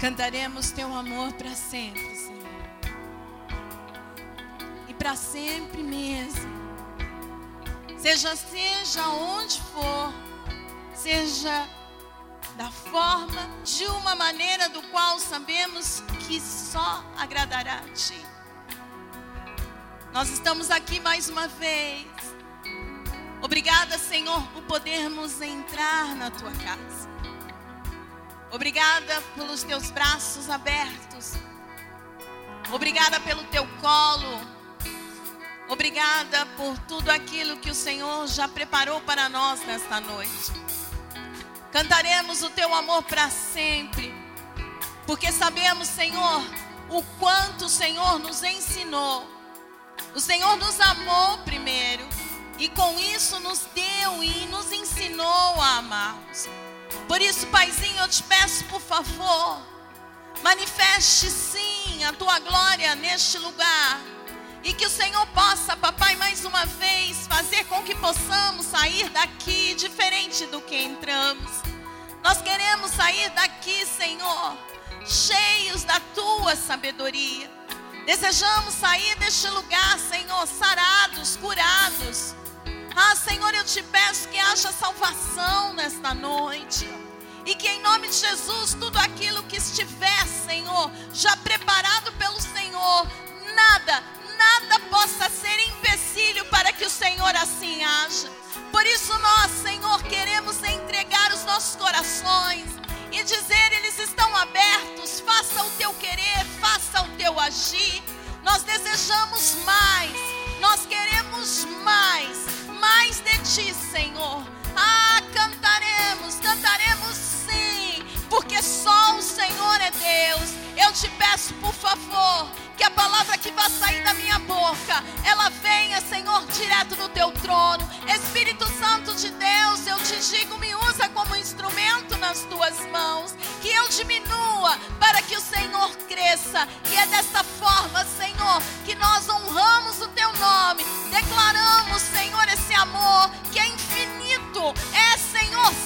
Cantaremos teu amor para sempre, Senhor. E para sempre mesmo. Seja seja onde for, seja da forma, de uma maneira do qual sabemos que só agradará a ti. Nós estamos aqui mais uma vez. Obrigada, Senhor, por podermos entrar na tua casa. Obrigada pelos teus braços abertos. Obrigada pelo teu colo. Obrigada por tudo aquilo que o Senhor já preparou para nós nesta noite. Cantaremos o teu amor para sempre, porque sabemos, Senhor, o quanto o Senhor nos ensinou o Senhor nos amou primeiro e com isso nos deu e nos ensinou a amarmos. Por isso, Paizinho, eu te peço, por favor, manifeste sim a tua glória neste lugar. E que o Senhor possa, papai, mais uma vez fazer com que possamos sair daqui diferente do que entramos. Nós queremos sair daqui, Senhor, cheios da tua sabedoria Desejamos sair deste lugar, Senhor, sarados, curados. Ah, Senhor, eu te peço que haja salvação nesta noite. E que em nome de Jesus, tudo aquilo que estiver, Senhor, já preparado pelo Senhor, nada, nada possa ser empecilho para que o Senhor assim haja. Por isso nós, Senhor, queremos entregar os nossos corações e dizer: eles estão abertos, faça o teu querer, faça o teu agir. Nós desejamos mais, nós queremos mais, mais de ti, Senhor. Ah, cantaremos, cantaremos sim, porque só o Senhor é Deus. Eu te peço, por favor, que a palavra que vai sair da minha boca, ela venha, Senhor, direto do teu trono. Espírito Santo de Deus, eu te digo, me usa como instrumento nas tuas mãos, que eu diminua para que o Senhor cresça. E é desta forma, Senhor, que nós honramos o teu nome, declaramos, Senhor, esse amor que é infinito, é, Senhor,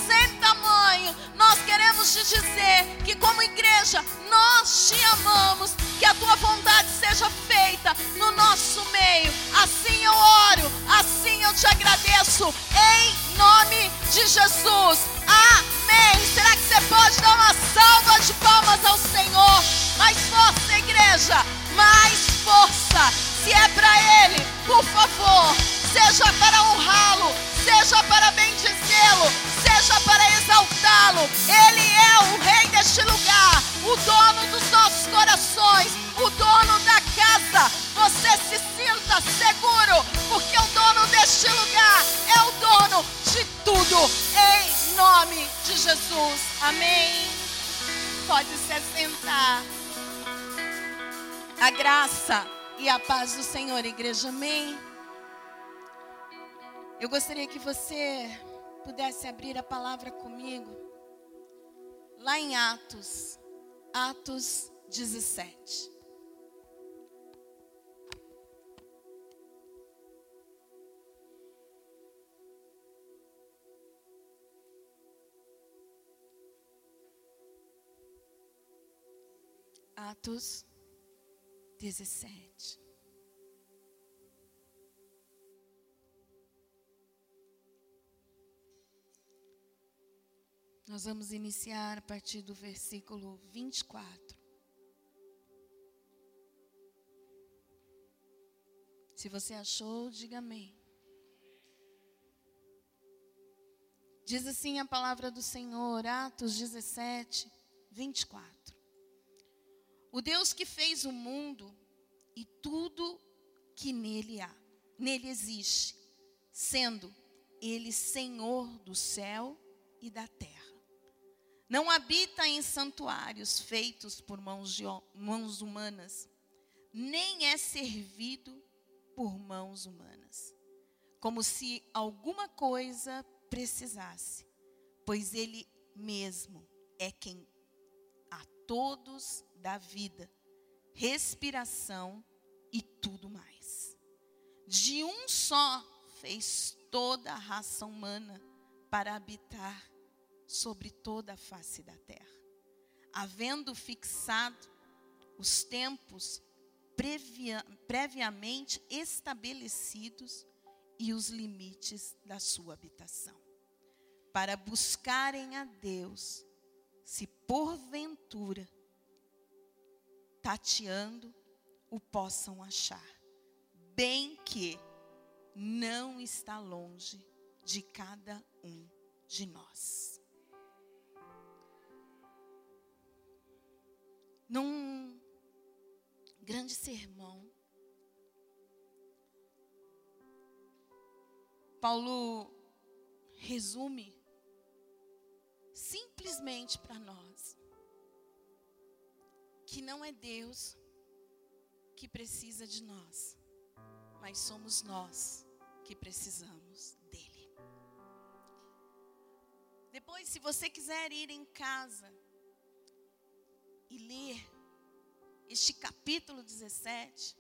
sem tamanho. Nós queremos te dizer que, como igreja, nós te amamos, que a tua vontade seja feita no nosso meio. Assim eu oro, assim eu te agradeço, em nome de Jesus. Amém. Será que você pode dar uma salva de palmas ao Senhor? Mais força, igreja, mais força. Se é para Ele, por favor, seja para honrá-lo, seja para bendizê-lo, seja para exaltá-lo. Ele é o Rei deste lugar, o dono dos nossos corações, o dono da casa. Você se sinta seguro, porque o dono deste lugar é o dono de tudo. Em nome de Jesus. Amém. Pode se assentar. A graça e a paz do Senhor, igreja. Amém. Eu gostaria que você pudesse abrir a palavra comigo, lá em Atos, Atos 17. Atos 17. Nós vamos iniciar a partir do versículo 24. Se você achou, diga amém. Diz assim a palavra do Senhor, Atos 17, 24. O Deus que fez o mundo e tudo que nele há, nele existe, sendo ele Senhor do céu e da terra não habita em santuários feitos por mãos, de, mãos humanas, nem é servido por mãos humanas, como se alguma coisa precisasse, pois Ele mesmo é quem a todos dá vida, respiração e tudo mais. De um só fez toda a raça humana para habitar sobre toda a face da terra. havendo fixado os tempos previa, previamente estabelecidos e os limites da sua habitação, para buscarem a Deus, se porventura, tateando, o possam achar, bem que não está longe de cada um de nós. Num grande sermão, Paulo resume simplesmente para nós que não é Deus que precisa de nós, mas somos nós que precisamos dele. Depois, se você quiser ir em casa e ler este capítulo 17,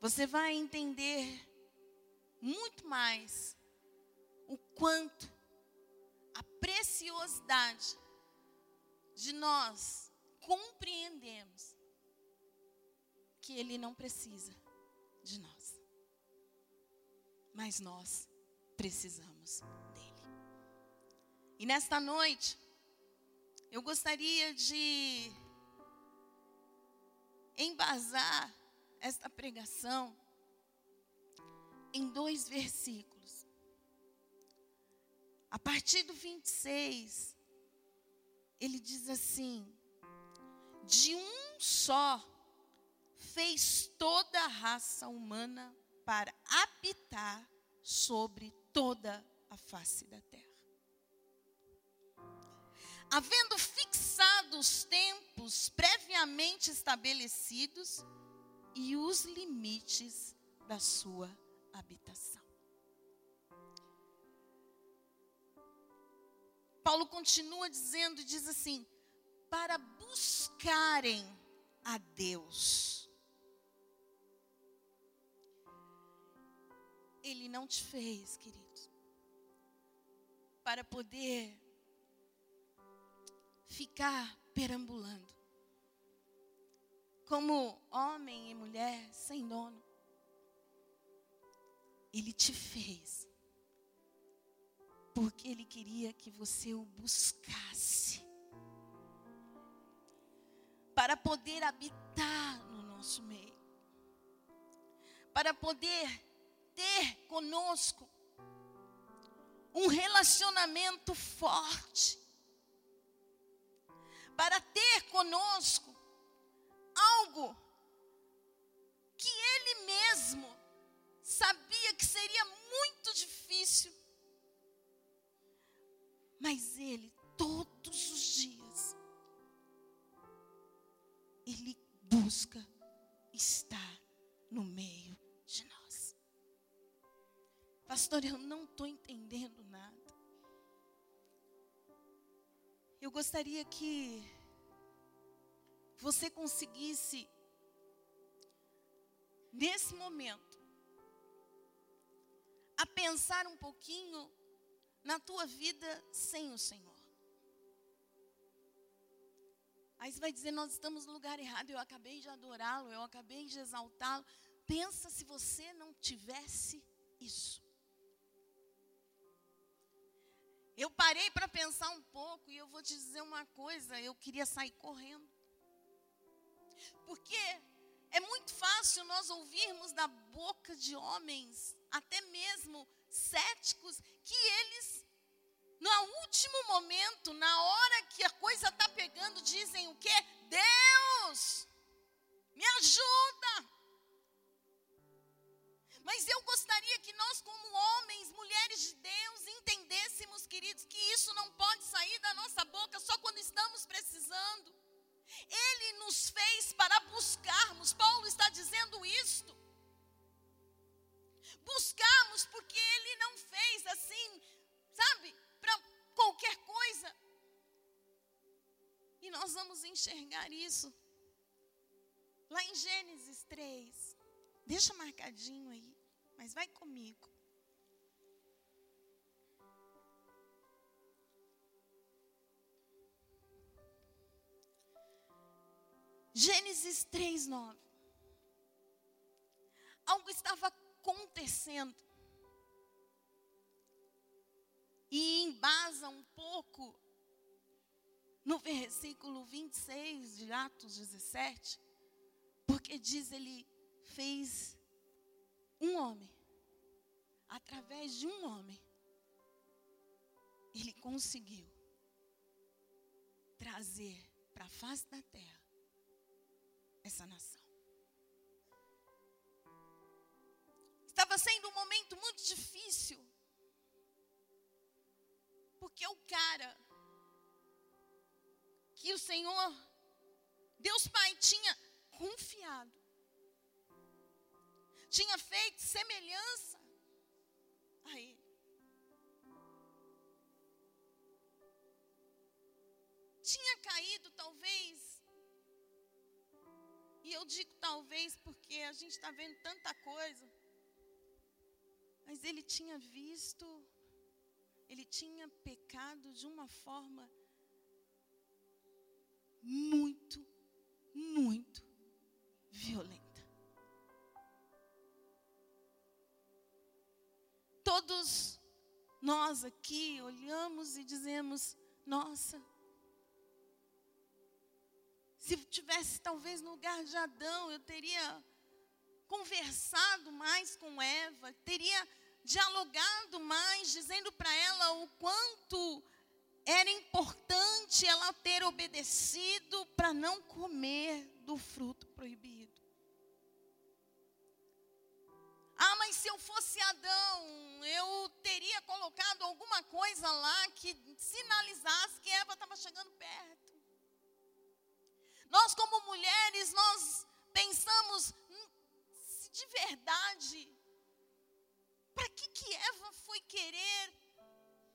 você vai entender muito mais o quanto a preciosidade de nós compreendemos que Ele não precisa de nós, mas nós precisamos dele. E nesta noite, eu gostaria de embasar esta pregação em dois versículos. A partir do 26, ele diz assim: De um só fez toda a raça humana para habitar sobre toda a face da terra. Havendo fixado os tempos previamente estabelecidos e os limites da sua habitação. Paulo continua dizendo, diz assim: para buscarem a Deus. Ele não te fez, queridos, para poder ficar perambulando como homem e mulher sem dono. Ele te fez porque ele queria que você o buscasse para poder habitar no nosso meio, para poder ter conosco um relacionamento forte, para ter conosco algo que Ele mesmo sabia que seria muito difícil, mas Ele, todos os dias, Ele busca estar no meio de nós. Pastor, eu não estou entendendo nada. Eu gostaria que você conseguisse, nesse momento, a pensar um pouquinho na tua vida sem o Senhor. Aí você vai dizer: Nós estamos no lugar errado. Eu acabei de adorá-lo, eu acabei de exaltá-lo. Pensa se você não tivesse isso. Eu parei para pensar um pouco e eu vou te dizer uma coisa: eu queria sair correndo. Porque é muito fácil nós ouvirmos da boca de homens, até mesmo céticos, que eles, no último momento, na hora que a coisa está pegando, dizem o quê? Deus, me ajuda. Mas eu gostaria que nós, como homens, mulheres de Deus, entendêssemos, queridos, que isso não pode sair da nossa boca só quando estamos precisando. Ele nos fez para buscarmos. Paulo está dizendo isto. Buscarmos porque ele não fez assim, sabe, para qualquer coisa. E nós vamos enxergar isso lá em Gênesis 3. Deixa marcadinho aí, mas vai comigo. Gênesis 3, 9. Algo estava acontecendo. E embasa um pouco no versículo 26 de Atos 17, porque diz ele fez um homem, através de um homem, ele conseguiu trazer para a face da terra essa nação. Estava sendo um momento muito difícil, porque o cara que o Senhor, Deus Pai, tinha confiado, tinha feito semelhança a Ele. Tinha caído, talvez, e eu digo talvez porque a gente está vendo tanta coisa, mas ele tinha visto, ele tinha pecado de uma forma muito, muito violenta. Todos nós aqui olhamos e dizemos: nossa, se tivesse talvez no lugar de Adão, eu teria conversado mais com Eva, teria dialogado mais, dizendo para ela o quanto era importante ela ter obedecido para não comer do fruto proibido. Se eu fosse Adão, eu teria colocado alguma coisa lá que sinalizasse que Eva estava chegando perto. Nós, como mulheres, nós pensamos hum, se de verdade, para que, que Eva foi querer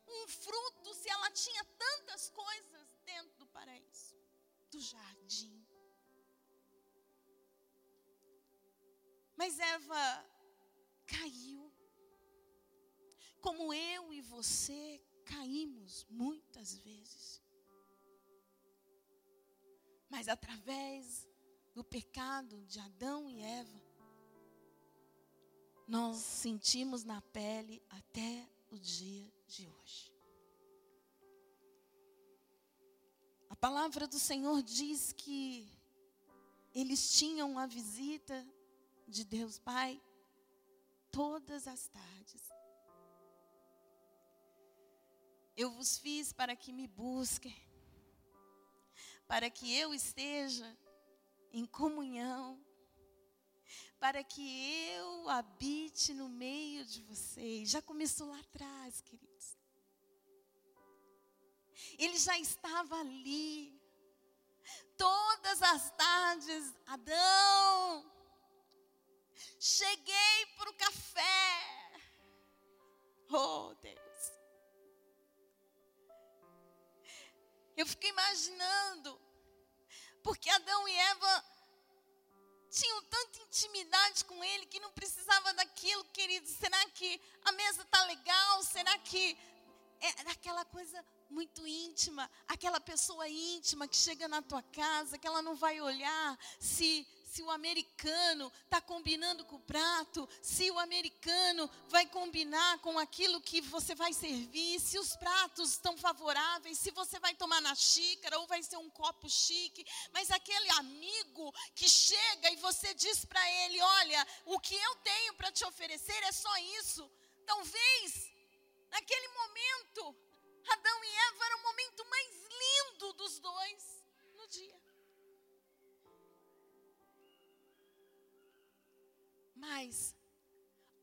um fruto se ela tinha tantas coisas dentro do paraíso, do jardim? Mas Eva caiu, como eu e você caímos muitas vezes. Mas através do pecado de Adão e Eva, nós sentimos na pele até o dia de hoje. A palavra do Senhor diz que eles tinham a visita de Deus Pai todas as tardes. Eu vos fiz para que me busquem, para que eu esteja em comunhão, para que eu habite no meio de vocês. Já começou lá atrás, queridos. Ele já estava ali. Todas as tardes, Adão, cheguei para o café. Oh, Deus. Eu fico imaginando, porque Adão e Eva tinham tanta intimidade com ele que não precisava daquilo, querido. Será que a mesa está legal? Será que é aquela coisa muito íntima, aquela pessoa íntima que chega na tua casa, que ela não vai olhar se se o americano está combinando com o prato, se o americano vai combinar com aquilo que você vai servir, se os pratos estão favoráveis, se você vai tomar na xícara ou vai ser um copo chique, mas aquele amigo que chega e você diz para ele: Olha, o que eu tenho para te oferecer é só isso. Talvez, naquele momento, Adão e Eva era o momento mais lindo dos dois no dia. Mas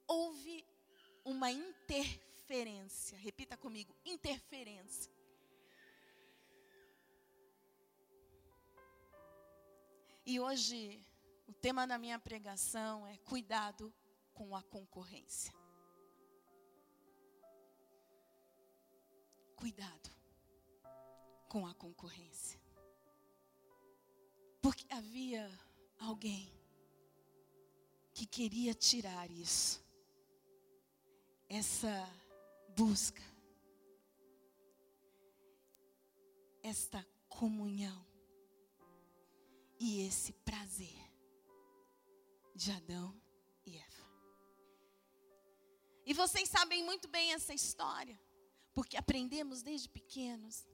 houve uma interferência. Repita comigo: interferência. E hoje, o tema da minha pregação é cuidado com a concorrência. Cuidado com a concorrência. Porque havia alguém que queria tirar isso, essa busca, esta comunhão. e esse prazer de Adão e Eva. E vocês sabem muito bem essa história, porque aprendemos desde pequenos.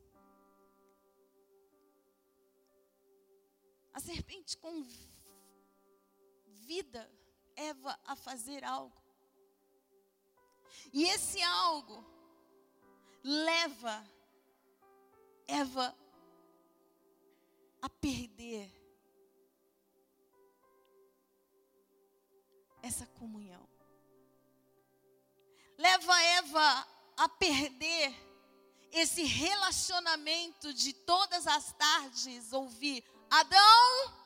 A serpente convida Eva a fazer algo. E esse algo leva Eva a perder essa comunhão. Leva Eva a perder esse relacionamento de todas as tardes ouvir Adão.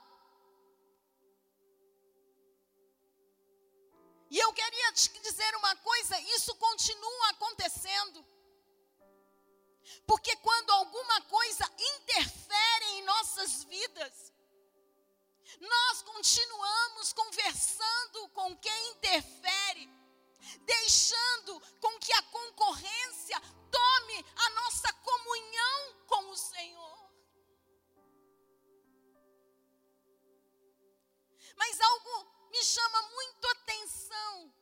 E eu queria te dizer uma coisa: isso continua acontecendo. Porque quando alguma coisa interfere em nossas vidas, nós continuamos conversando com quem interfere, deixando com que a concorrência tome a nossa comunhão com o Senhor. Mas algo me chama muito atenção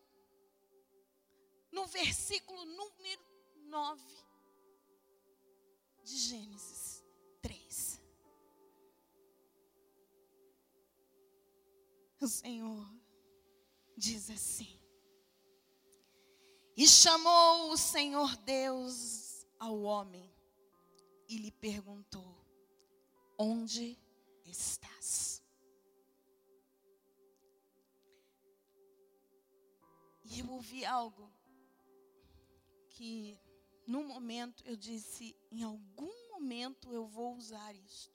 no versículo número 9 de Gênesis 3. O Senhor diz assim: E chamou o Senhor Deus ao homem e lhe perguntou: Onde estás? E eu ouvi algo que no momento eu disse: em algum momento eu vou usar isto.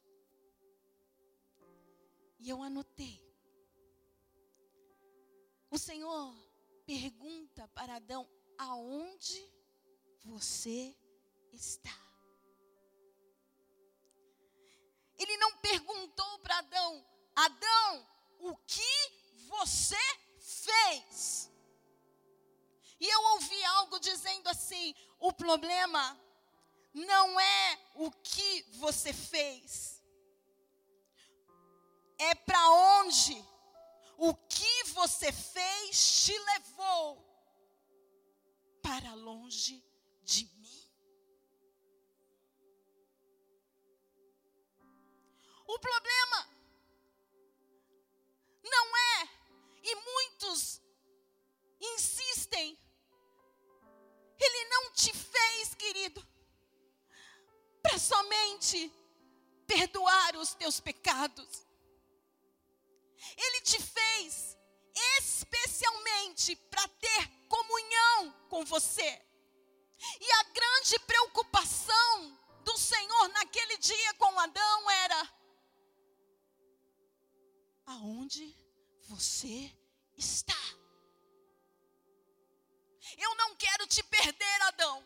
E eu anotei. O Senhor pergunta para Adão: aonde você está? Ele não perguntou para Adão: Adão, o que você fez? E eu ouvi algo dizendo assim: o problema não é o que você fez, é para onde o que você fez te levou para longe de mim. O problema não é, e muitos insistem ele não te fez, querido, para somente perdoar os teus pecados. Ele te fez especialmente para ter comunhão com você. E a grande preocupação do Senhor naquele dia com Adão era: aonde você está? Quero te perder, Adão.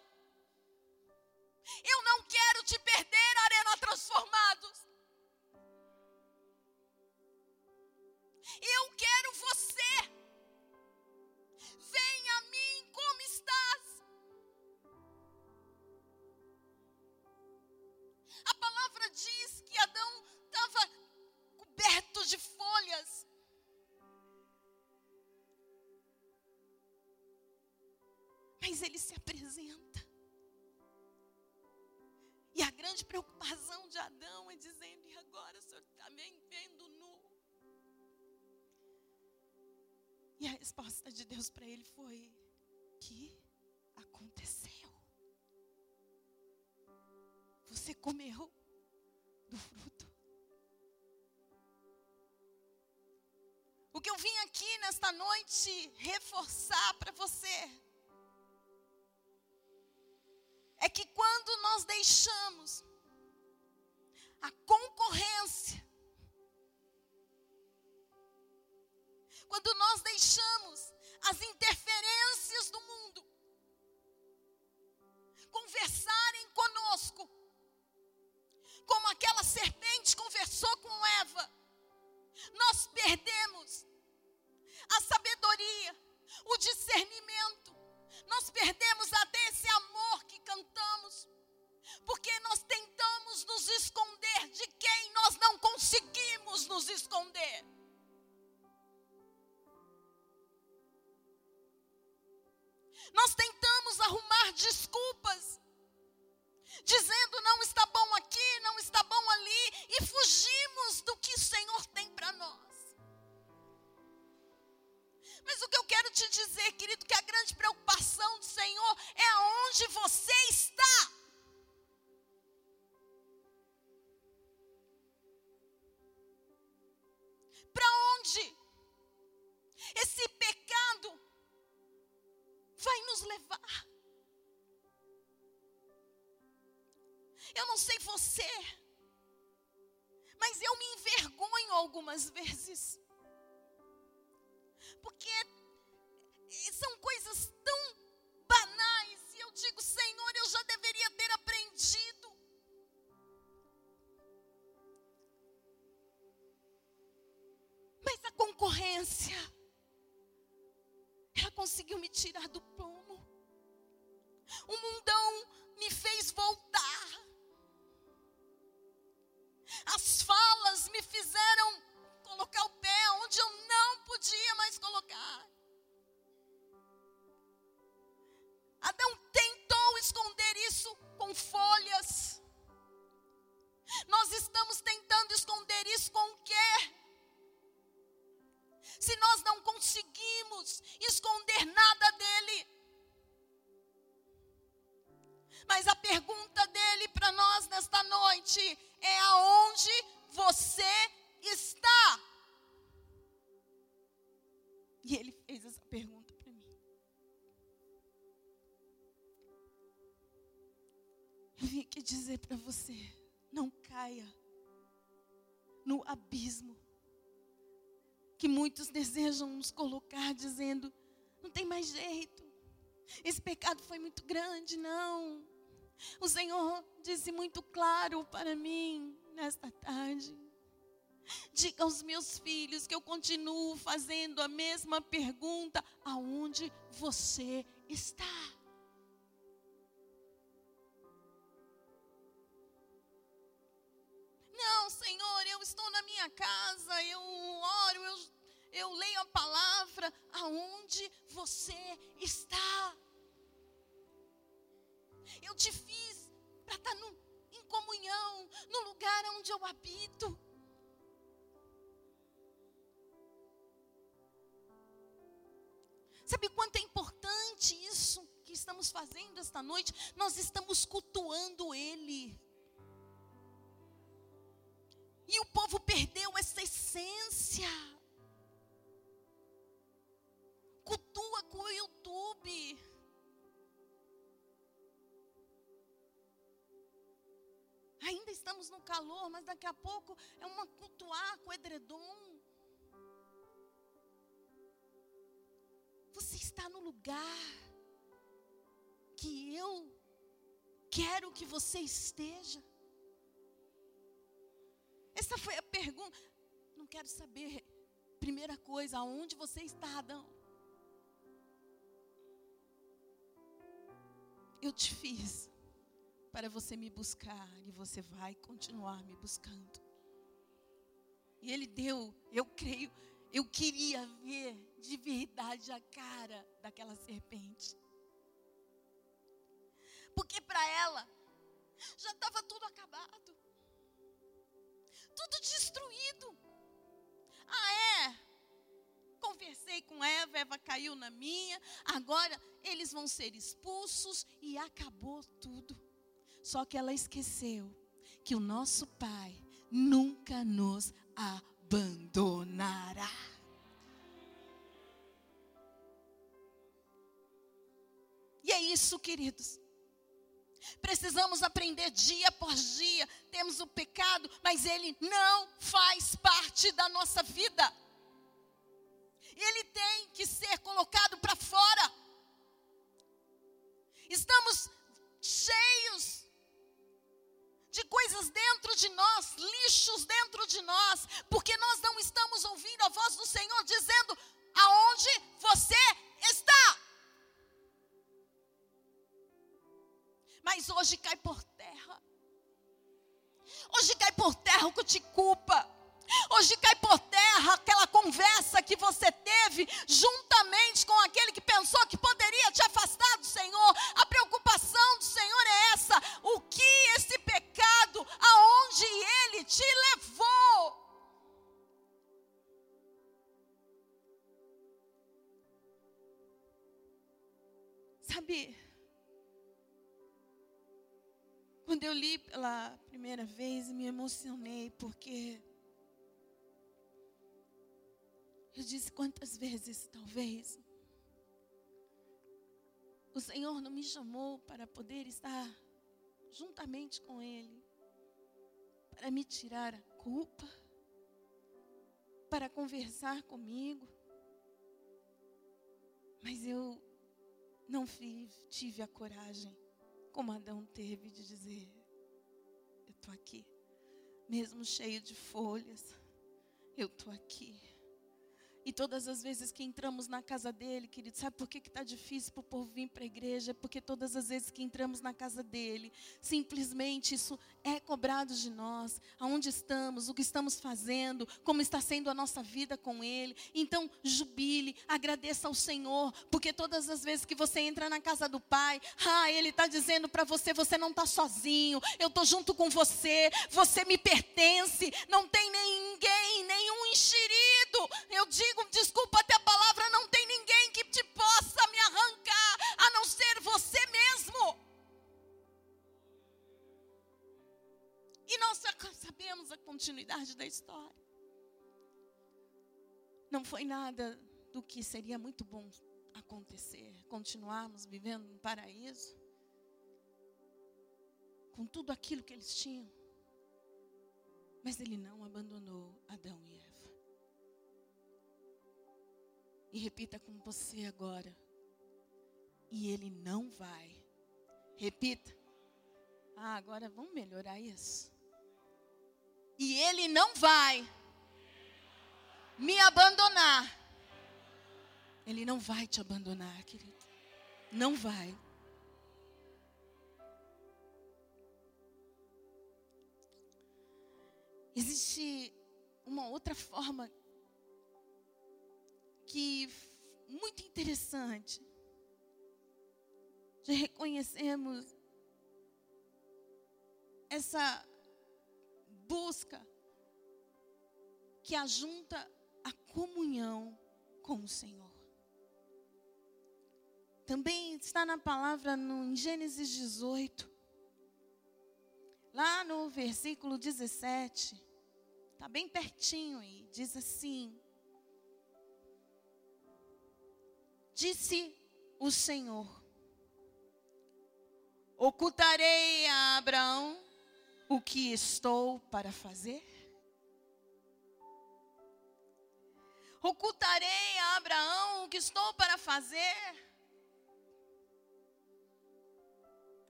Eu não quero te perder, Arena Transformados. Eu quero você. Venha a mim como estás. A palavra diz que Adão estava coberto de folhas. Mas ele se apresenta. E a grande preocupação de Adão é dizendo: e agora o senhor está me vendo nu? E a resposta de Deus para ele foi: que aconteceu? Você comeu do fruto? O que eu vim aqui nesta noite reforçar para você é que quando nós deixamos a concorrência, quando nós deixamos as interferências do mundo conversarem conosco, como aquela serpente conversou com Eva, nós perdemos a sabedoria, o discernimento, nós perdemos até esse amor que cantamos, porque nós tentamos nos esconder de quem nós não conseguimos nos esconder. Nós tentamos arrumar desculpas sei você, mas eu me envergonho algumas vezes. Porque são coisas tão banais e eu digo, Senhor, eu já deveria ter aprendido. Mas a concorrência, ela conseguiu me tirar do prumo. No abismo que muitos desejam nos colocar, dizendo: não tem mais jeito, esse pecado foi muito grande, não. O Senhor disse muito claro para mim nesta tarde. Diga aos meus filhos que eu continuo fazendo a mesma pergunta: aonde você está? Estou na minha casa, eu oro, eu, eu leio a palavra. Aonde você está? Eu te fiz para estar no, em comunhão, no lugar onde eu habito. Sabe quanto é importante isso que estamos fazendo esta noite? Nós estamos cultuando Ele. E o povo perdeu essa essência. Cultua com o YouTube. Ainda estamos no calor, mas daqui a pouco é uma cultuar com o edredom. Você está no lugar que eu quero que você esteja? Essa foi a pergunta. Não quero saber. Primeira coisa, aonde você está, Adão? Eu te fiz para você me buscar e você vai continuar me buscando. E ele deu, eu creio, eu queria ver de verdade a cara daquela serpente. Porque para ela já estava tudo acabado. Tudo destruído. Ah, é? Conversei com Eva, Eva caiu na minha. Agora eles vão ser expulsos e acabou tudo. Só que ela esqueceu que o nosso Pai nunca nos abandonará. E é isso, queridos. Precisamos aprender dia após dia. Temos o pecado, mas ele não faz parte da nossa vida. Ele tem que ser colocado para fora. Estamos cheios de coisas dentro de nós, lixos dentro de nós, porque nós não estamos ouvindo a voz do Senhor dizendo aonde você Mas hoje cai por terra. Hoje cai por terra o que te culpa. Hoje cai por terra aquela conversa que você teve juntamente com aquele que pensou que poderia te afastar do Senhor. A preocupação do Senhor é essa: o que esse pecado, aonde ele te levou? sabe, quando eu li pela primeira vez, me emocionei, porque eu disse quantas vezes, talvez, o Senhor não me chamou para poder estar juntamente com Ele, para me tirar a culpa, para conversar comigo. Mas eu não tive a coragem, como Adão teve, de dizer: Eu estou aqui, mesmo cheio de folhas, eu estou aqui. E todas as vezes que entramos na casa dele, querido, sabe por que está difícil para o povo vir para a igreja? Porque todas as vezes que entramos na casa dele, simplesmente isso é cobrado de nós. Aonde estamos, o que estamos fazendo, como está sendo a nossa vida com ele. Então, jubile, agradeça ao Senhor, porque todas as vezes que você entra na casa do Pai, ah, ele está dizendo para você: você não está sozinho, eu estou junto com você, você me pertence, não tem ninguém, nenhum enxerido. Eu digo desculpa até a palavra, não tem ninguém que te possa me arrancar, a não ser você mesmo. E nós sabemos a continuidade da história. Não foi nada do que seria muito bom acontecer, continuarmos vivendo no paraíso, com tudo aquilo que eles tinham. Mas ele não abandonou Adão e Eva. E repita com você agora. E ele não vai. Repita. Ah, agora vamos melhorar isso. E ele não vai me abandonar. Ele não vai te abandonar, querido. Não vai. Existe uma outra forma que muito interessante de reconhecermos essa busca que ajunta a comunhão com o Senhor. Também está na palavra no, em Gênesis 18, lá no versículo 17, está bem pertinho e diz assim: Disse o Senhor: Ocultarei a Abraão o que estou para fazer? Ocultarei a Abraão o que estou para fazer?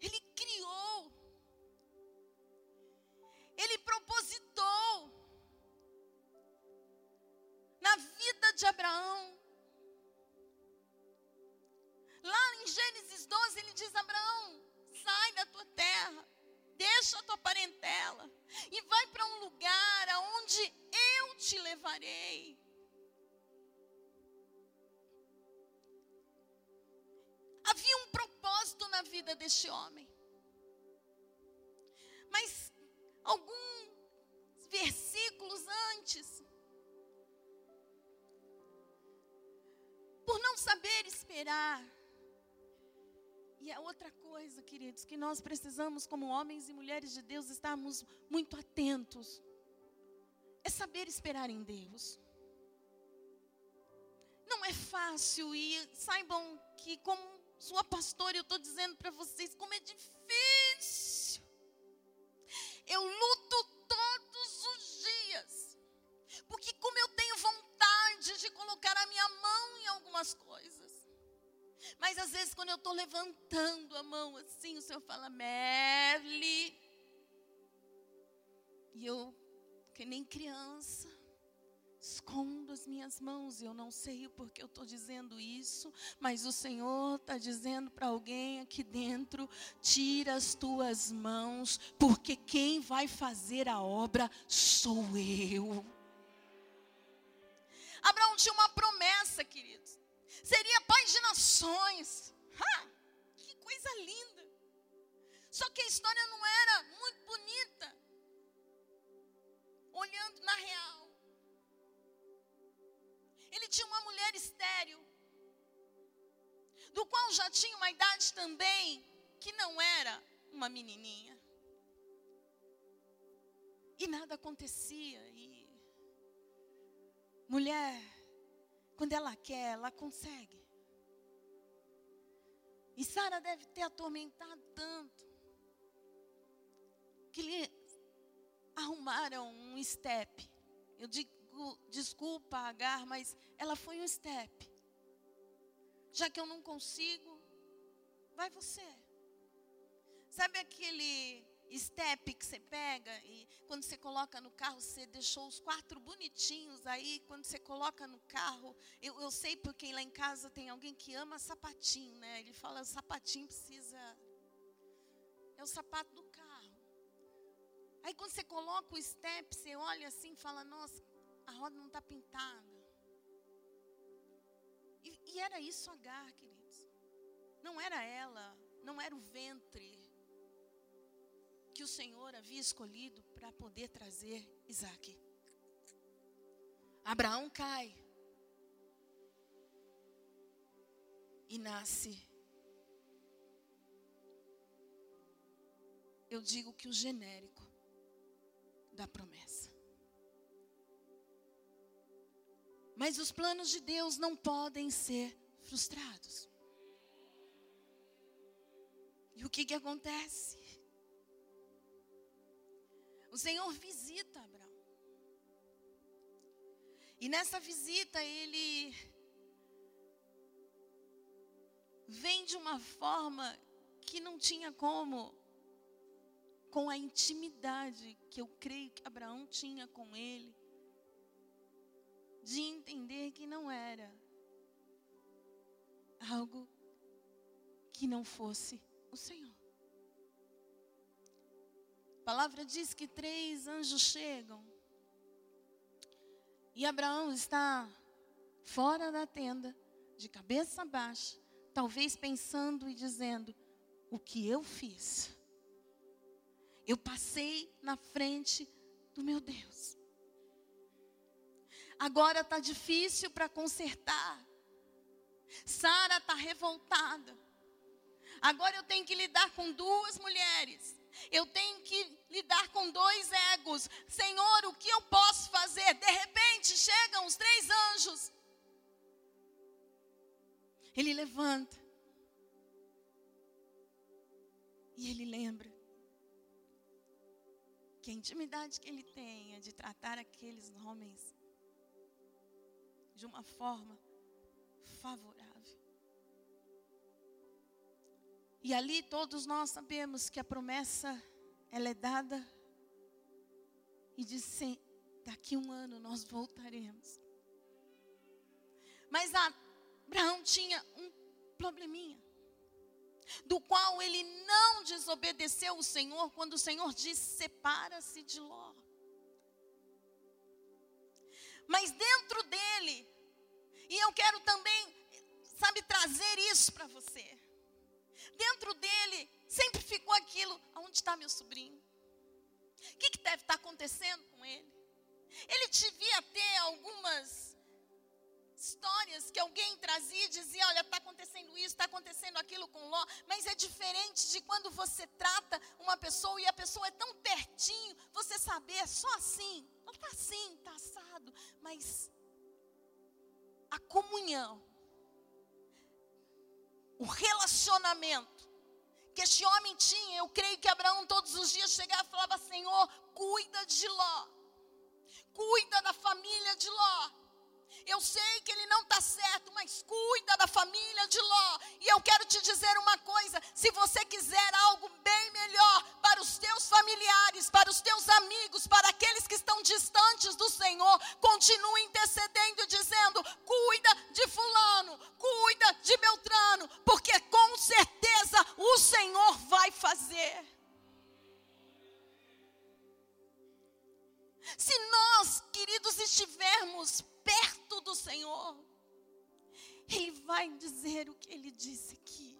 Ele criou, ele propositou, na vida de Abraão. Lá em Gênesis 12, ele diz: Abraão, sai da tua terra, deixa a tua parentela e vai para um lugar aonde eu te levarei. Havia um propósito na vida deste homem. Mas alguns versículos antes, por não saber esperar. E é outra coisa, queridos, que nós precisamos, como homens e mulheres de Deus, estarmos muito atentos. É saber esperar em Deus. Não é fácil e saibam que, como sua pastora, eu estou dizendo para vocês como é difícil. Eu luto Às vezes, quando eu estou levantando a mão assim, o Senhor fala, Merle. E eu, que nem criança, escondo as minhas mãos. Eu não sei o porquê eu estou dizendo isso, mas o Senhor está dizendo para alguém aqui dentro: tira as tuas mãos, porque quem vai fazer a obra sou eu. Abraão tinha uma promessa, queridos. Seria de nações. Ha! Que coisa linda. Só que a história não era muito bonita. Olhando na real. Ele tinha uma mulher estéril. do qual já tinha uma idade também que não era uma menininha. E nada acontecia. E mulher, quando ela quer, ela consegue. E Sara deve ter atormentado tanto que lhe arrumaram um step. Eu digo, desculpa, Agar, mas ela foi um step. Já que eu não consigo, vai você. Sabe aquele step que você pega e quando você coloca no carro, você deixou os quatro bonitinhos aí, quando você coloca no carro, eu, eu sei porque lá em casa tem alguém que ama sapatinho, né? Ele fala, sapatinho precisa. É o sapato do carro. Aí quando você coloca o step, você olha assim e fala, nossa, a roda não está pintada. E, e era isso Agar, queridos. Não era ela, não era o ventre que o Senhor havia escolhido para poder trazer Isaac. Abraão cai e nasce. Eu digo que o genérico da promessa. Mas os planos de Deus não podem ser frustrados. E o que, que acontece? O Senhor visita Abraão. E nessa visita ele vem de uma forma que não tinha como, com a intimidade que eu creio que Abraão tinha com ele, de entender que não era algo que não fosse o Senhor palavra diz que três anjos chegam. E Abraão está fora da tenda, de cabeça baixa, talvez pensando e dizendo: O que eu fiz? Eu passei na frente do meu Deus. Agora está difícil para consertar. Sara está revoltada. Agora eu tenho que lidar com duas mulheres. Eu tenho que lidar com dois egos. Senhor, o que eu posso fazer? De repente chegam os três anjos. Ele levanta. E ele lembra que a intimidade que ele tem é de tratar aqueles homens de uma forma favorável. E ali todos nós sabemos que a promessa ela é dada e diz assim, daqui um ano nós voltaremos. Mas Abraão tinha um probleminha, do qual ele não desobedeceu o Senhor quando o Senhor disse: separa-se de Ló. Mas dentro dele, e eu quero também, sabe, trazer isso para você. Dentro dele sempre ficou aquilo: aonde está meu sobrinho? O que, que deve estar acontecendo com ele? Ele devia ter algumas histórias que alguém trazia e dizia: olha, está acontecendo isso, está acontecendo aquilo com Ló, mas é diferente de quando você trata uma pessoa e a pessoa é tão pertinho, você saber, é só assim, ela está assim, está assado, mas a comunhão o relacionamento que este homem tinha. Eu creio que Abraão todos os dias chegava e falava: Senhor, cuida de Ló, cuida da família de Ló. Eu sei que ele não está certo, mas cuida da família de Ló. E eu quero te dizer uma coisa: se você quiser algo bem melhor para os teus familiares, para os teus amigos, para aqueles que estão distantes do Senhor, continue intercedendo e dizendo: cuida de Fulano, cuida de Beltrano, porque com certeza o Senhor vai fazer. Se nós, queridos, estivermos perto do Senhor, Ele vai dizer o que Ele disse aqui.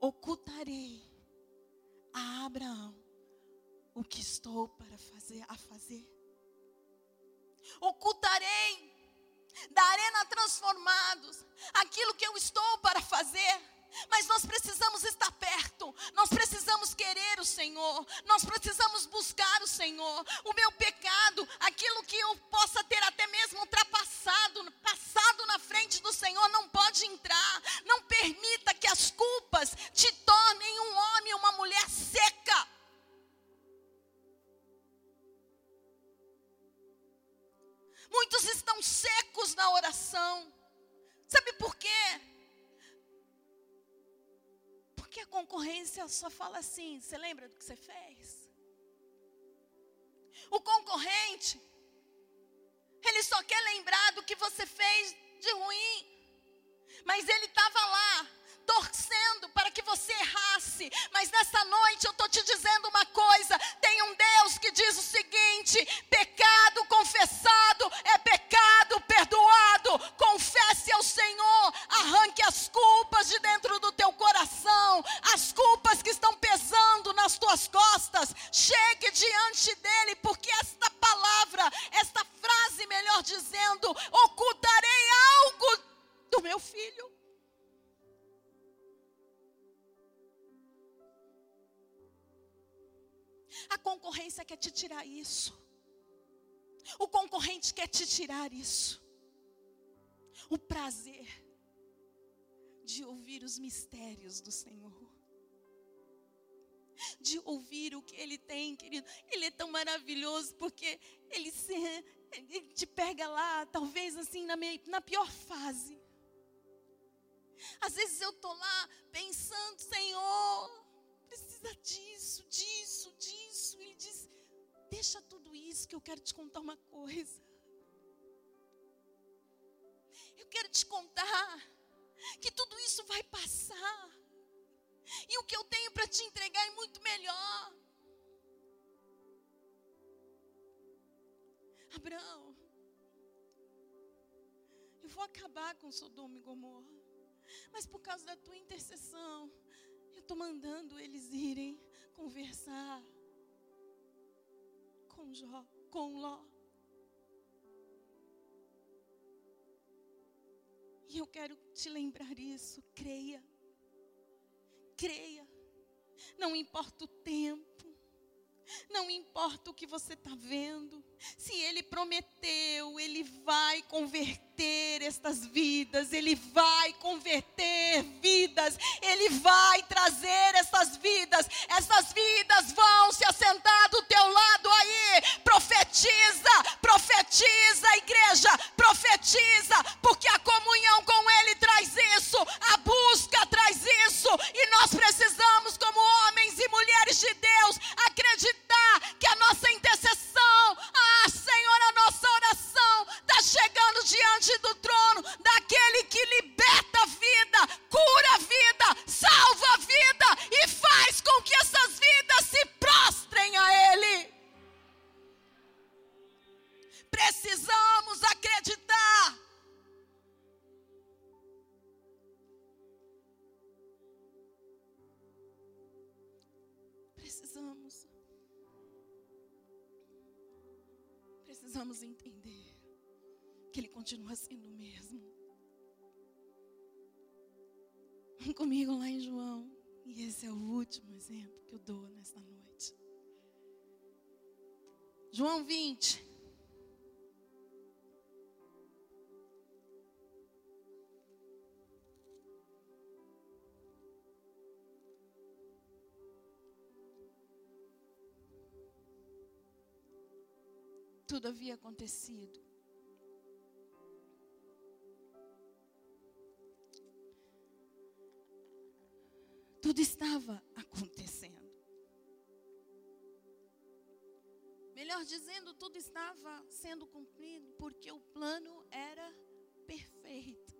Ocultarei a Abraão o que estou para fazer a fazer. Ocultarei da arena transformados, aquilo que eu estou para fazer. Mas nós precisamos estar perto, nós precisamos querer o Senhor, nós precisamos buscar o Senhor. O meu pecado, aquilo que eu possa ter até mesmo ultrapassado, passado na frente do Senhor, não pode entrar. Não permita que as culpas te tornem um homem uma mulher seca. Muitos estão secos na oração. Sabe por quê? Porque a concorrência só fala assim: você lembra do que você fez? O concorrente, ele só quer lembrar do que você fez de ruim. Mas ele estava lá, torcendo para que você errasse. Mas nessa noite eu estou te dizendo uma coisa: tem um Deus que diz o seguinte: pecado confessado é pecado perdoado. Confesse ao Senhor, arranque as culpas de dentro do teu coração, as culpas que estão pesando nas tuas costas. Chegue diante dele, porque esta palavra, esta frase, melhor dizendo, ocultarei algo do meu filho. A concorrência quer te tirar isso. O concorrente quer te tirar isso. O prazer de ouvir os mistérios do Senhor. De ouvir o que Ele tem, querido. Ele é tão maravilhoso porque Ele, se, ele te pega lá, talvez assim, na, minha, na pior fase. Às vezes eu estou lá pensando, Senhor, precisa disso, disso, disso. Ele diz: Deixa tudo isso que eu quero te contar uma coisa. Quero te contar que tudo isso vai passar. E o que eu tenho para te entregar é muito melhor. Abraão, eu vou acabar com Sodoma e Gomorra. Mas por causa da tua intercessão, eu estou mandando eles irem conversar com Jó, com Ló. E eu quero te lembrar isso. Creia. Creia. Não importa o tempo. Não importa o que você está vendo, se Ele prometeu, Ele vai converter estas vidas, Ele vai converter vidas, Ele vai trazer essas vidas, essas vidas vão se assentar do teu lado aí. Profetiza, profetiza, igreja, profetiza, porque a comunhão com Ele traz isso, a busca traz isso, e nós precisamos, como homens e mulheres de Deus, acreditar cura a vida, salva a vida e faz com que essas vidas se prostrem a Ele. Precisamos acreditar. Precisamos. precisamos entender que Ele continua sendo o mesmo. Comigo lá em João. E esse é o último exemplo que eu dou nesta noite. João 20. tudo havia acontecido. Estava acontecendo. Melhor dizendo, tudo estava sendo cumprido porque o plano era perfeito.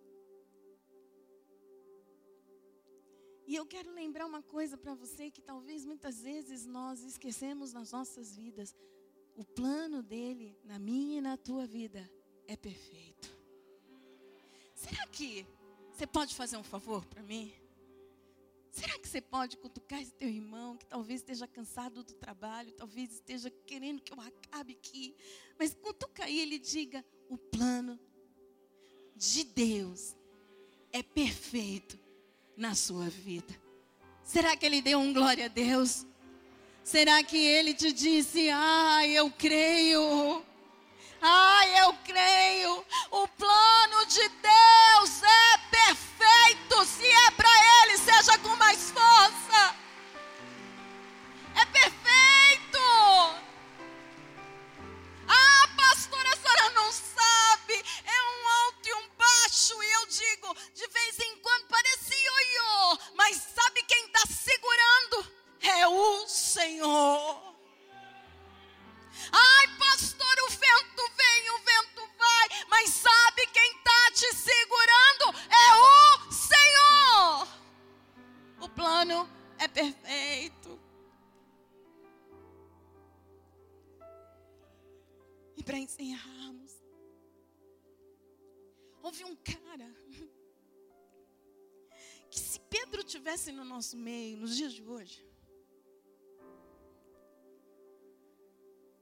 E eu quero lembrar uma coisa para você que talvez muitas vezes nós esquecemos nas nossas vidas o plano dele na minha e na tua vida é perfeito. Será que você pode fazer um favor para mim? Será que você pode cutucar esse teu irmão que talvez esteja cansado do trabalho, talvez esteja querendo que eu acabe aqui, mas cutuca ele e diga: o plano de Deus é perfeito na sua vida. Será que ele deu um glória a Deus? Será que ele te disse: "Ah, eu creio"? Ai, eu creio. O plano de Deus é perfeito. Se é para Ele, seja com mais força. Nosso meio nos dias de hoje,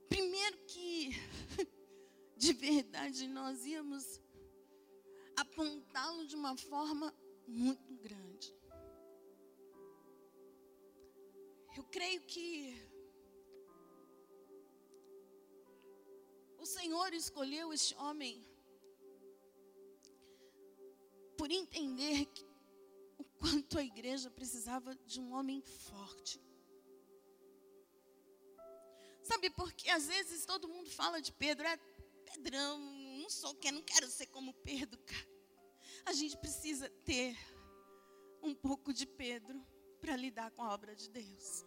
Primeiro que, de verdade, nós íamos apontá-lo de uma forma muito grande. Eu creio que o Senhor escolheu este homem por entender que, quanto a igreja precisava de um homem forte. Sabe, porque às vezes todo mundo fala de Pedro, é Pedrão, não sou que não quero ser como Pedro, cara. A gente precisa ter um pouco de Pedro para lidar com a obra de Deus.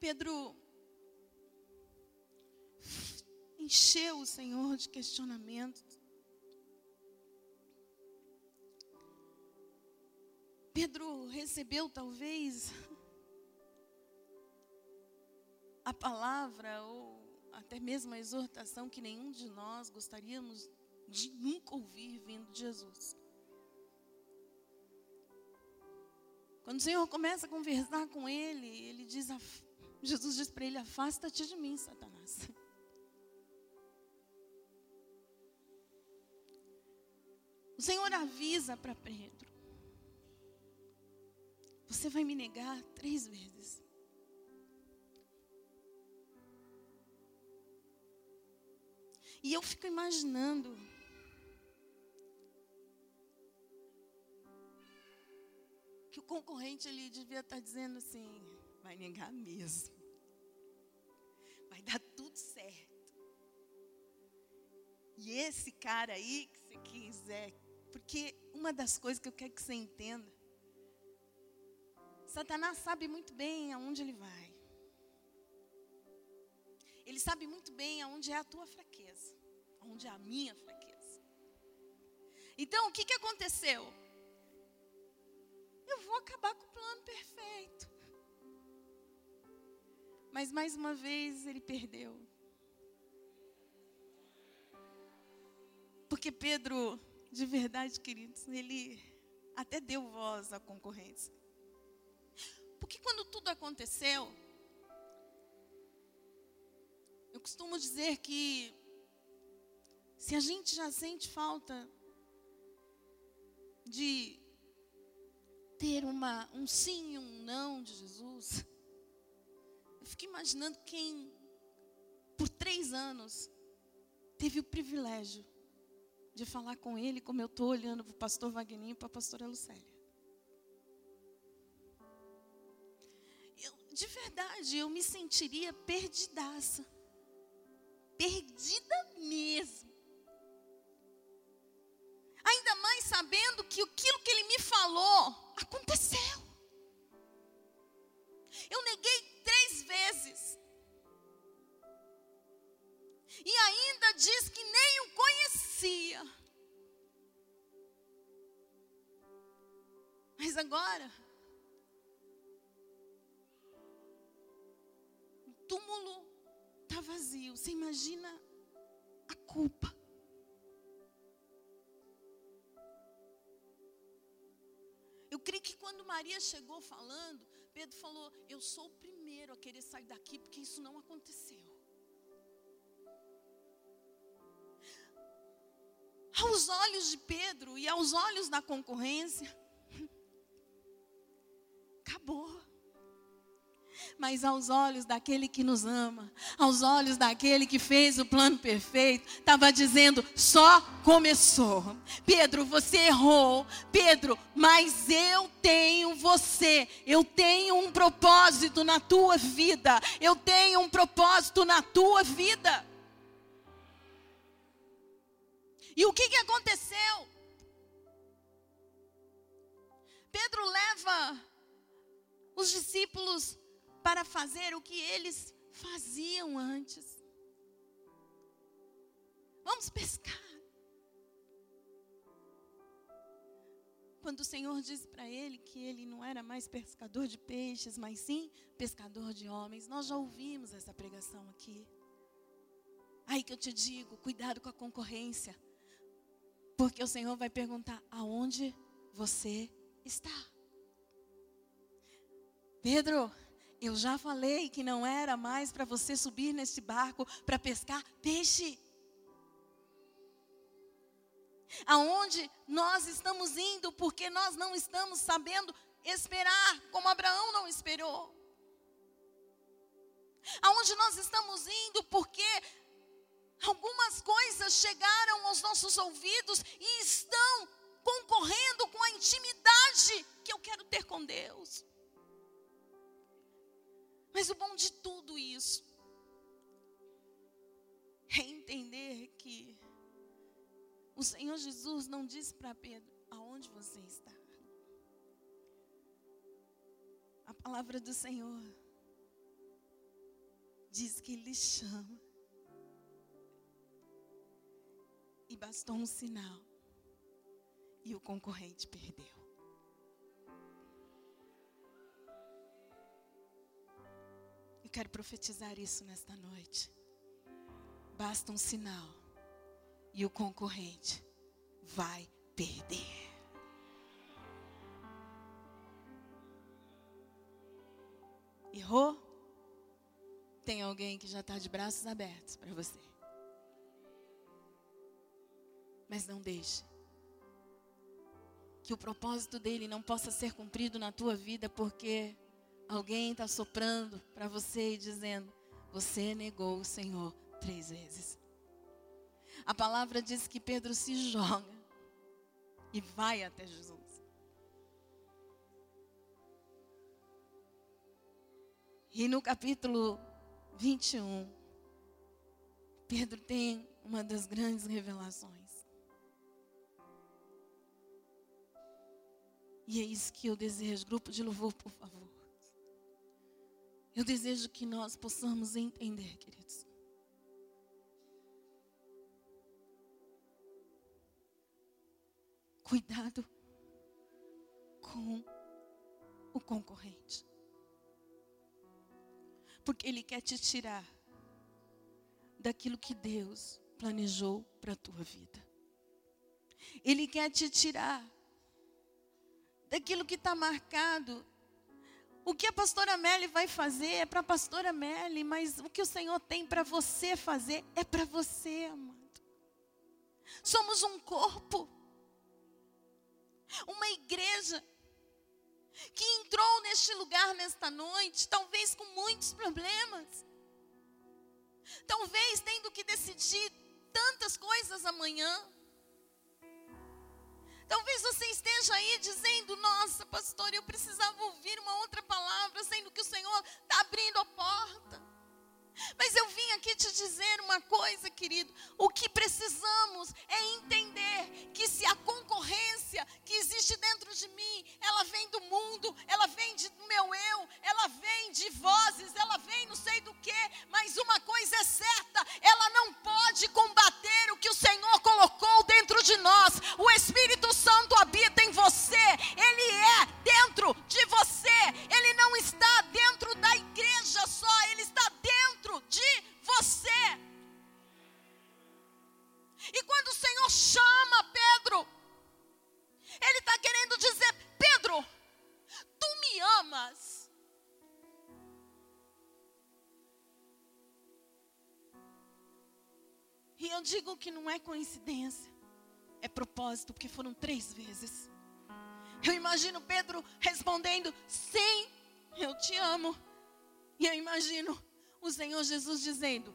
Pedro encheu o Senhor de questionamentos. Pedro recebeu talvez a palavra ou até mesmo a exortação que nenhum de nós gostaríamos de nunca ouvir vindo de Jesus. Quando o Senhor começa a conversar com ele, ele diz, Jesus diz para ele: Afasta-te de mim, Satanás. Senhor avisa para Pedro: você vai me negar três vezes. E eu fico imaginando. Que o concorrente ele devia estar dizendo assim: vai negar mesmo. Vai dar tudo certo. E esse cara aí que você quiser. Porque uma das coisas que eu quero que você entenda Satanás sabe muito bem aonde ele vai. Ele sabe muito bem aonde é a tua fraqueza, aonde é a minha fraqueza. Então, o que, que aconteceu? Eu vou acabar com o plano perfeito. Mas mais uma vez ele perdeu. Porque Pedro, de verdade, queridos, ele até deu voz à concorrência. Porque quando tudo aconteceu, eu costumo dizer que se a gente já sente falta de ter uma, um sim e um não de Jesus, eu fico imaginando quem, por três anos, teve o privilégio de falar com ele, como eu estou olhando para o pastor Wagner e para a pastora Lucélia. de verdade, eu me sentiria perdidaça. Perdida mesmo. Ainda mais sabendo que aquilo que ele me falou aconteceu. Agora, O túmulo está vazio. Você imagina a culpa. Eu creio que quando Maria chegou falando, Pedro falou: Eu sou o primeiro a querer sair daqui, porque isso não aconteceu. Aos olhos de Pedro e aos olhos da concorrência, acabou mas aos olhos daquele que nos ama, aos olhos daquele que fez o plano perfeito, estava dizendo: só começou. Pedro, você errou. Pedro, mas eu tenho você. Eu tenho um propósito na tua vida. Eu tenho um propósito na tua vida. E o que, que aconteceu? Pedro leva os discípulos para fazer o que eles faziam antes. Vamos pescar. Quando o Senhor disse para ele que ele não era mais pescador de peixes, mas sim pescador de homens, nós já ouvimos essa pregação aqui. Aí que eu te digo, cuidado com a concorrência. Porque o Senhor vai perguntar: aonde você está? Pedro, eu já falei que não era mais para você subir nesse barco para pescar peixe. Aonde nós estamos indo porque nós não estamos sabendo esperar como Abraão não esperou. Aonde nós estamos indo porque algumas coisas chegaram aos nossos ouvidos e estão concorrendo com a intimidade que eu quero ter com Deus. Mas o bom de tudo isso é entender que o Senhor Jesus não disse para Pedro aonde você está. A palavra do Senhor diz que Ele chama. E bastou um sinal. E o concorrente perdeu. Quero profetizar isso nesta noite. Basta um sinal e o concorrente vai perder. Errou? Tem alguém que já está de braços abertos para você. Mas não deixe que o propósito dele não possa ser cumprido na tua vida porque Alguém está soprando para você e dizendo: Você negou o Senhor três vezes. A palavra diz que Pedro se joga e vai até Jesus. E no capítulo 21, Pedro tem uma das grandes revelações. E é isso que eu desejo. Grupo de louvor, por favor. Eu desejo que nós possamos entender, queridos. Cuidado com o concorrente. Porque ele quer te tirar daquilo que Deus planejou para a tua vida. Ele quer te tirar daquilo que está marcado o que a pastora Melly vai fazer é para a pastora Melly, mas o que o Senhor tem para você fazer é para você, amado. Somos um corpo, uma igreja que entrou neste lugar nesta noite, talvez com muitos problemas, talvez tendo que decidir tantas coisas amanhã. Talvez você esteja aí dizendo: Nossa, pastor, eu precisava ouvir uma outra palavra, sendo que o Senhor está abrindo a porta. Mas eu vim aqui te dizer uma coisa, querido. O que precisamos é entender que se a concorrência que existe dentro de mim, ela vem do mundo, ela vem do meu eu, ela vem de vozes, ela vem não sei do que, mas uma coisa é certa, ela não pode combater o que o Senhor colocou dentro de nós. O Espírito Santo habita em você, ele é dentro de você, ele não está dentro da igreja só, ele está dentro de você. E quando o Senhor chama Pedro, Ele está querendo dizer: Pedro, tu me amas. E eu digo que não é coincidência é propósito, porque foram três vezes. Eu imagino Pedro respondendo: Sim, eu te amo. E eu imagino o Senhor Jesus dizendo: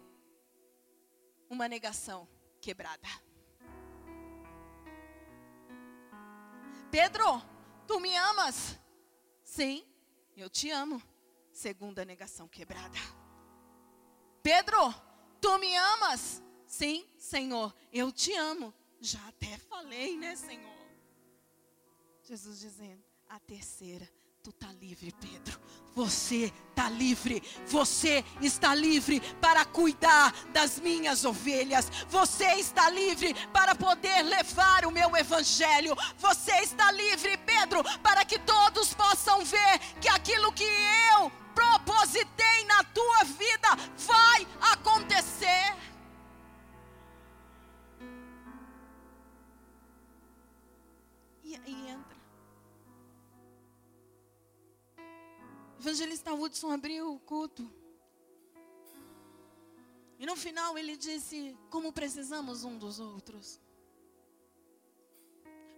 Uma negação quebrada. Pedro, tu me amas? Sim, eu te amo. Segunda negação quebrada. Pedro, tu me amas? Sim, Senhor, eu te amo. Já até falei, né, Senhor? Jesus dizendo, a terceira, tu tá livre, Pedro. Você está livre. Você está livre para cuidar das minhas ovelhas. Você está livre para poder levar o meu evangelho. Você está livre, Pedro, para que todos possam ver que aquilo que eu propositei na tua vida vai acontecer. E aí entra. Evangelista Hudson abriu o culto. E no final ele disse como precisamos um dos outros.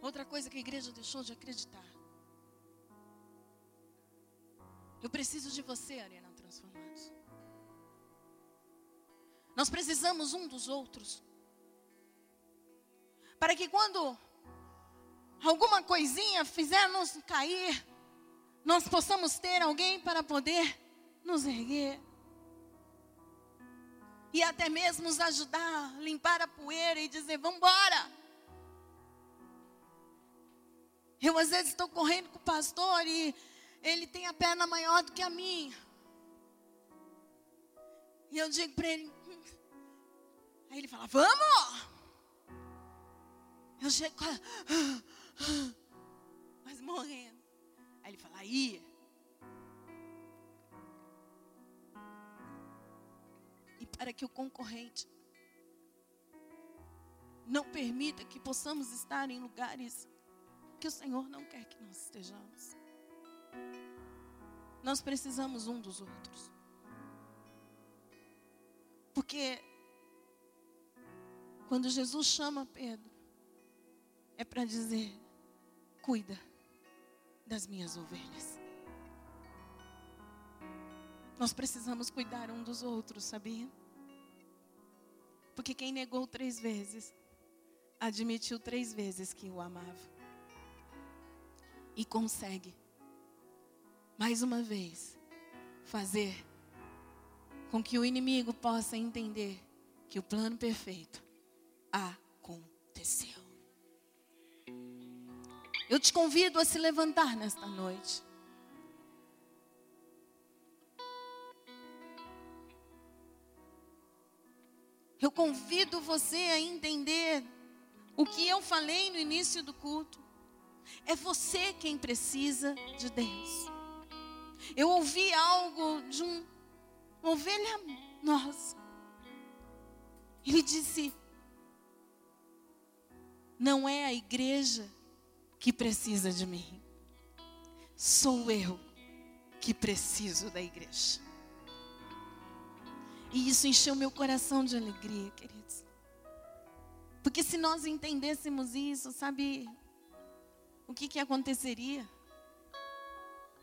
Outra coisa que a igreja deixou de acreditar. Eu preciso de você, Arena Transformados. Nós precisamos um dos outros. Para que quando alguma coisinha fizer nos cair, nós possamos ter alguém para poder nos erguer. E até mesmo nos ajudar a limpar a poeira e dizer: vamos embora. Eu às vezes estou correndo com o pastor e ele tem a perna maior do que a minha. E eu digo para ele. Hum. Aí ele fala: vamos! Eu chego, mas morrendo. Aí ele fala, aí. E para que o concorrente não permita que possamos estar em lugares que o Senhor não quer que nós estejamos. Nós precisamos um dos outros. Porque quando Jesus chama Pedro, é para dizer: cuida das minhas ovelhas. Nós precisamos cuidar um dos outros, sabia? Porque quem negou três vezes, admitiu três vezes que o amava. E consegue, mais uma vez, fazer com que o inimigo possa entender que o plano perfeito aconteceu. Eu te convido a se levantar nesta noite. Eu convido você a entender o que eu falei no início do culto. É você quem precisa de Deus. Eu ouvi algo de um, ovelha nossa. Ele disse: Não é a igreja que precisa de mim. Sou eu que preciso da igreja. E isso encheu meu coração de alegria, queridos. Porque se nós entendêssemos isso, sabe o que, que aconteceria?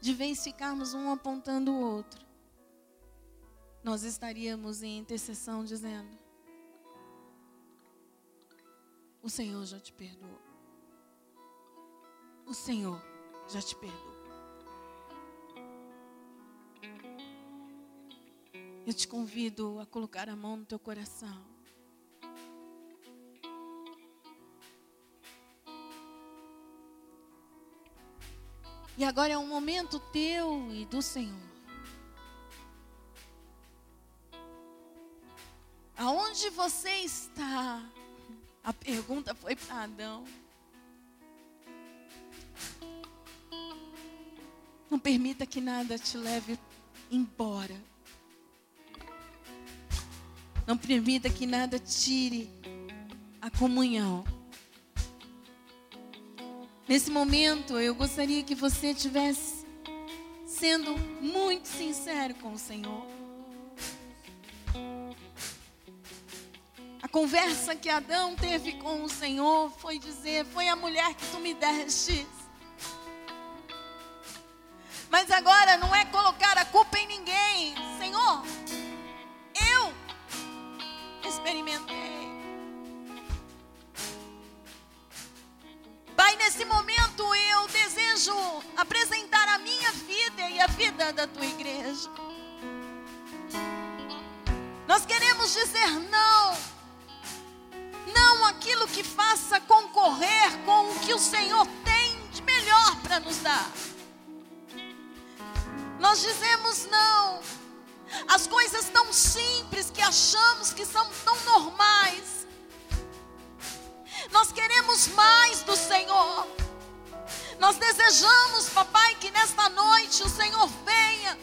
De vez ficarmos um apontando o outro, nós estaríamos em intercessão dizendo: O Senhor já te perdoou o Senhor já te perdoou. Eu te convido a colocar a mão no teu coração. E agora é um momento teu e do Senhor. Aonde você está? A pergunta foi para Adão. Não permita que nada te leve embora. Não permita que nada tire a comunhão. Nesse momento, eu gostaria que você estivesse sendo muito sincero com o Senhor. A conversa que Adão teve com o Senhor foi dizer: Foi a mulher que tu me deste. Mas agora não é colocar a culpa em ninguém. Senhor, eu experimentei. Pai, nesse momento eu desejo apresentar a minha vida e a vida da tua igreja. Nós queremos dizer não. Não aquilo que faça concorrer com o que o Senhor tem de melhor para nos dar. Nós dizemos não. As coisas tão simples que achamos que são tão normais. Nós queremos mais do Senhor. Nós desejamos, papai, que nesta noite o Senhor venha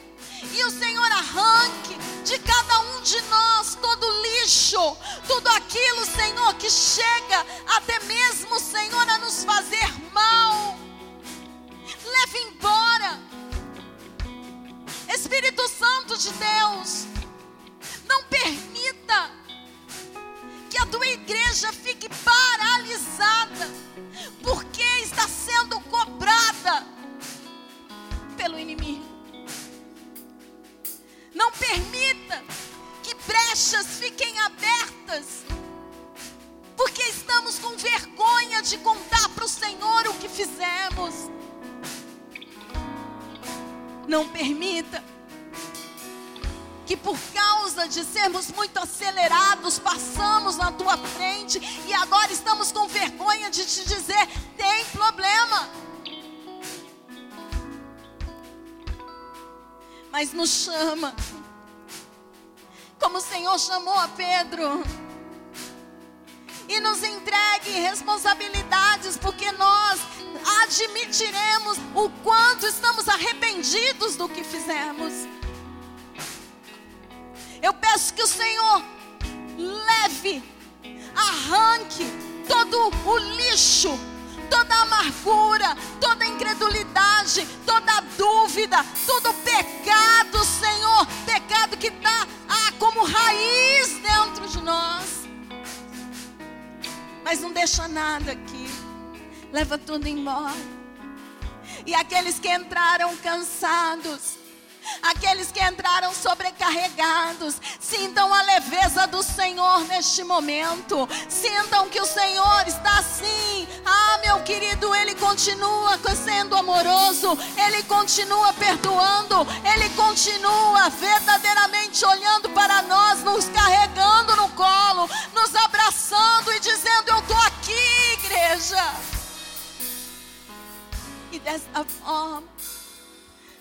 e o Senhor arranque de cada um de nós todo lixo, tudo aquilo, Senhor, que chega até mesmo, Senhor, a nos fazer mal. Leve embora. Espírito Santo de Deus, não permita que a tua igreja fique paralisada, porque está sendo cobrada pelo inimigo. Não permita que brechas fiquem abertas, porque estamos com vergonha de contar para o Senhor o que fizemos. Não permita que por causa de sermos muito acelerados, passamos na tua frente e agora estamos com vergonha de te dizer: tem problema. Mas nos chama, como o Senhor chamou a Pedro, e nos entregue responsabilidades, porque nós admitiremos o quanto estamos arrependidos do que fizemos. Eu peço que o Senhor leve, arranque todo o lixo, toda a amargura, toda a incredulidade, toda a dúvida, todo o pecado, Senhor, pecado que está ah, como raiz dentro de nós. Mas não deixa nada aqui, leva tudo embora. E aqueles que entraram cansados, Aqueles que entraram sobrecarregados, sintam a leveza do Senhor neste momento. Sintam que o Senhor está assim. Ah, meu querido, Ele continua sendo amoroso, Ele continua perdoando, Ele continua verdadeiramente olhando para nós, nos carregando no colo, nos abraçando e dizendo: Eu estou aqui, igreja. Desta forma,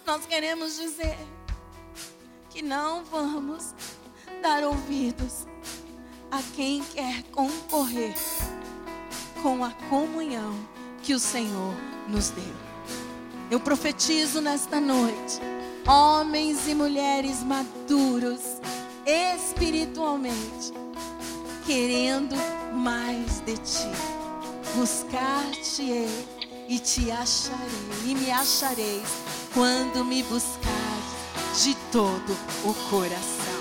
nós queremos dizer que não vamos dar ouvidos a quem quer concorrer com a comunhão que o Senhor nos deu. Eu profetizo nesta noite, homens e mulheres maduros espiritualmente, querendo mais de ti, buscar-te-ei e te acharei, e me achareis quando me buscares de todo o coração.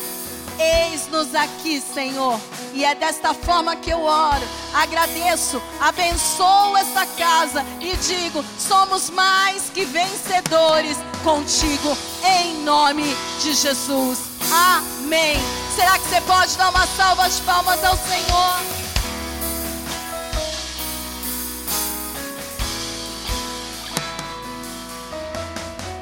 Eis-nos aqui, Senhor, e é desta forma que eu oro. Agradeço, abençoo esta casa e digo: somos mais que vencedores contigo, em nome de Jesus. Amém. Será que você pode dar uma salva de palmas ao Senhor?